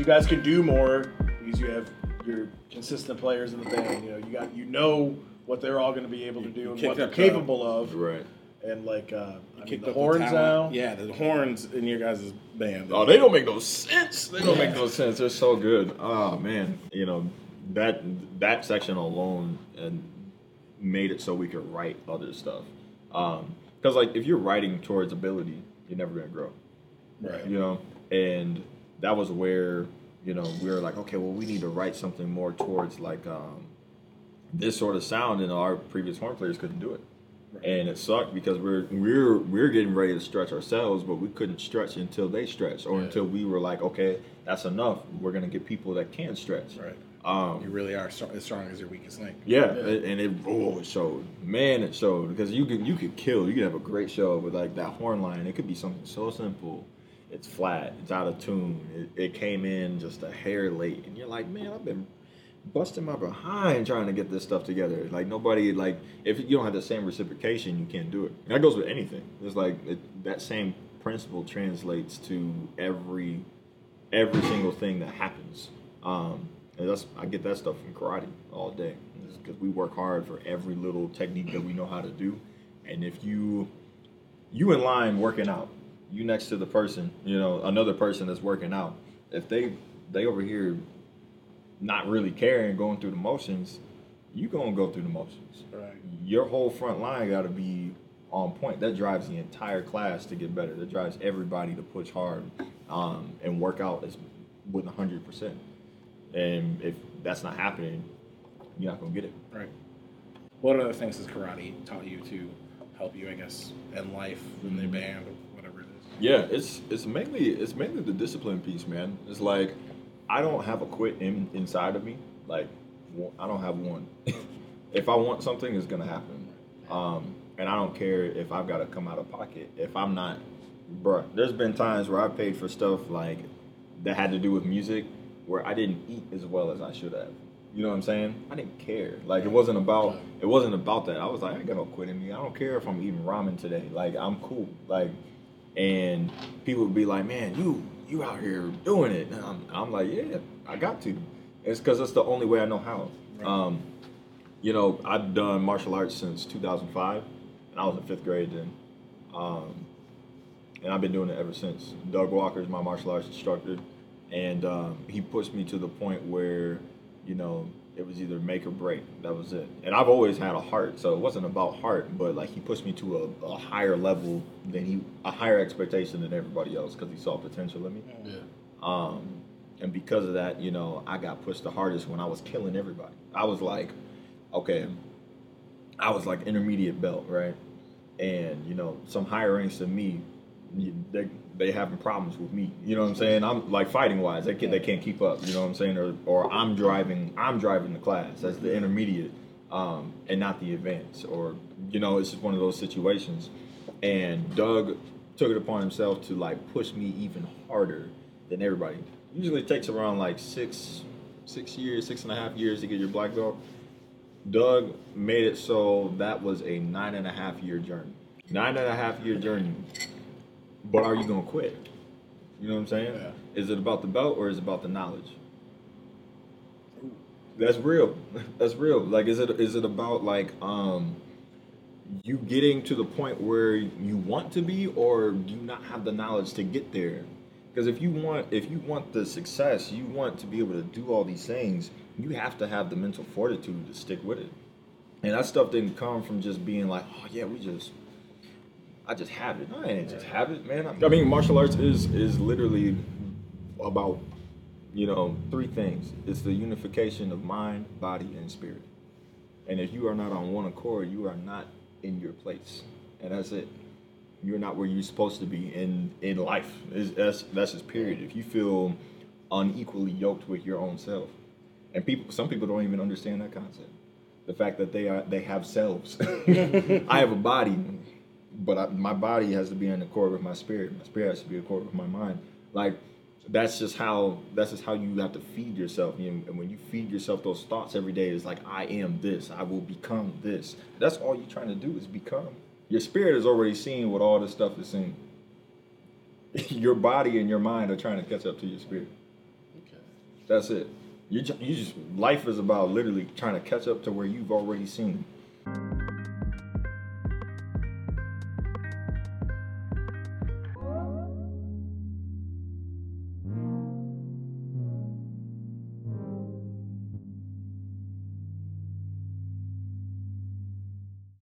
you guys can do more because you have your consistent players in the band. You know, you got you know what they're all going to be able to do and what they're up the- capable of. Right. And like, uh, I mean, the horns talent. now. Yeah, the horns in your guys' band. Oh, they don't make no sense. They don't make no sense. They're so good. Oh man, you know that that section alone and made it so we could write other stuff. Because like if you're writing towards ability, you're never gonna grow. Right. You know, and that was where you know we were like, okay, well we need to write something more towards like um, this sort of sound, and our previous horn players couldn't do it. And it sucked because we're we're we're getting ready to stretch ourselves, but we couldn't stretch until they stretched, or Yeah. until we were like, okay, that's enough. We're gonna get people that can stretch. Right. Um, You really are strong, as strong as your weakest link. yeah, it- and it oh it showed, man, it showed because you could you could kill, you could have a great show with like that horn line. It could be something so simple, it's flat, it's out of tune. It, it came in just a hair late, and you're like, man, I've been busting my behind trying to get this stuff together. Like nobody like if you don't have the same reciprocation, you can't do it. And that goes with anything. It's like it, that same principle translates to every every single thing that happens. Um, and that's I get that stuff from karate all day because we work hard for every little technique that we know how to do. And if you you in line working out, you next to the person, you know, another person that's working out. If they they over here not really caring, going through the motions, you gonna go through the motions. Right. Your whole front line got to be on point. That drives the entire class to get better. That drives everybody to push hard um, and work out as with hundred percent. And if that's not happening, you're not gonna get it. Right. What other things has karate taught you to help you, I guess, in life, in the band, Yeah, it's it's mainly it's mainly the discipline piece, man. It's like I don't have a quit in, inside of me. Like I don't have one. if I want something, it's gonna happen. Um, and I don't care if I've got to come out of pocket. If I'm not, bruh, there's been times where I paid for stuff like that had to do with music where I didn't eat as well as I should have. You know what I'm saying? I didn't care. Like it wasn't about it wasn't about that. I was like, I ain't got no quit in me. I don't care if I'm eating ramen today. Like I'm cool. Like and people would be like, "Man, you you out here doing it." And I'm, I'm like, "Yeah, I got to." It's because it's the only way I know how. Um, you know, I've done martial arts since 2005, and I was in fifth grade then, um, and I've been doing it ever since. Doug Walker is my martial arts instructor, and um, he pushed me to the point where, you know, it was either make or break. That was it. And I've always had a heart, so it wasn't about heart, but like he pushed me to a, a higher level than he, a higher expectation than everybody else because he saw potential in me. Yeah. Um, and because of that, you know, I got pushed the hardest when I was killing everybody. I was like, okay, I was like intermediate belt, right? And you know, some higher ranks than me, you- they they having problems with me. You know what I'm saying? I'm like fighting wise, they can they can't keep up. You know what I'm saying? Or or I'm driving I'm driving the class. That's the intermediate, um, and not the advanced. Or you know, it's just one of those situations. And Doug took it upon himself to like push me even harder than everybody. Usually it takes around like six six years, six and a half years to get your black belt. Doug made it so that was a nine and a half year journey. Nine and a half year journey. But are you gonna quit? You know what I'm saying? Yeah. Is it about the belt or is it about the knowledge? That's real. That's real. Like is it is it about like um you getting to the point where you want to be or do you not have the knowledge to get there? Because if you want if you want the success, you want to be able to do all these things, you have to have the mental fortitude to stick with it. And that stuff didn't come from just being like, oh yeah, we just I just have it. I ain't just have it, man. I mean, martial arts is is literally about you know three things. It's the unification of mind, body, and spirit. And if you are not on one accord, you are not in your place, and that's it. You're not where you're supposed to be in in life. Is that's that's just period. If you feel unequally yoked with your own self, and people, some people don't even understand that concept. The fact that they are they have selves. I have a body, but I, my body has to be in accord with my spirit. My spirit has to be in accord with my mind. Like that's just how that's just how you have to feed yourself. You know, and when you feed yourself those thoughts every day, it's like I am this. I will become this. That's all you're trying to do is become. Your spirit is already seeing what all this stuff is seeing. your body and your mind are trying to catch up to your spirit. Okay. That's it. You you just life is about literally trying to catch up to where you've already seen.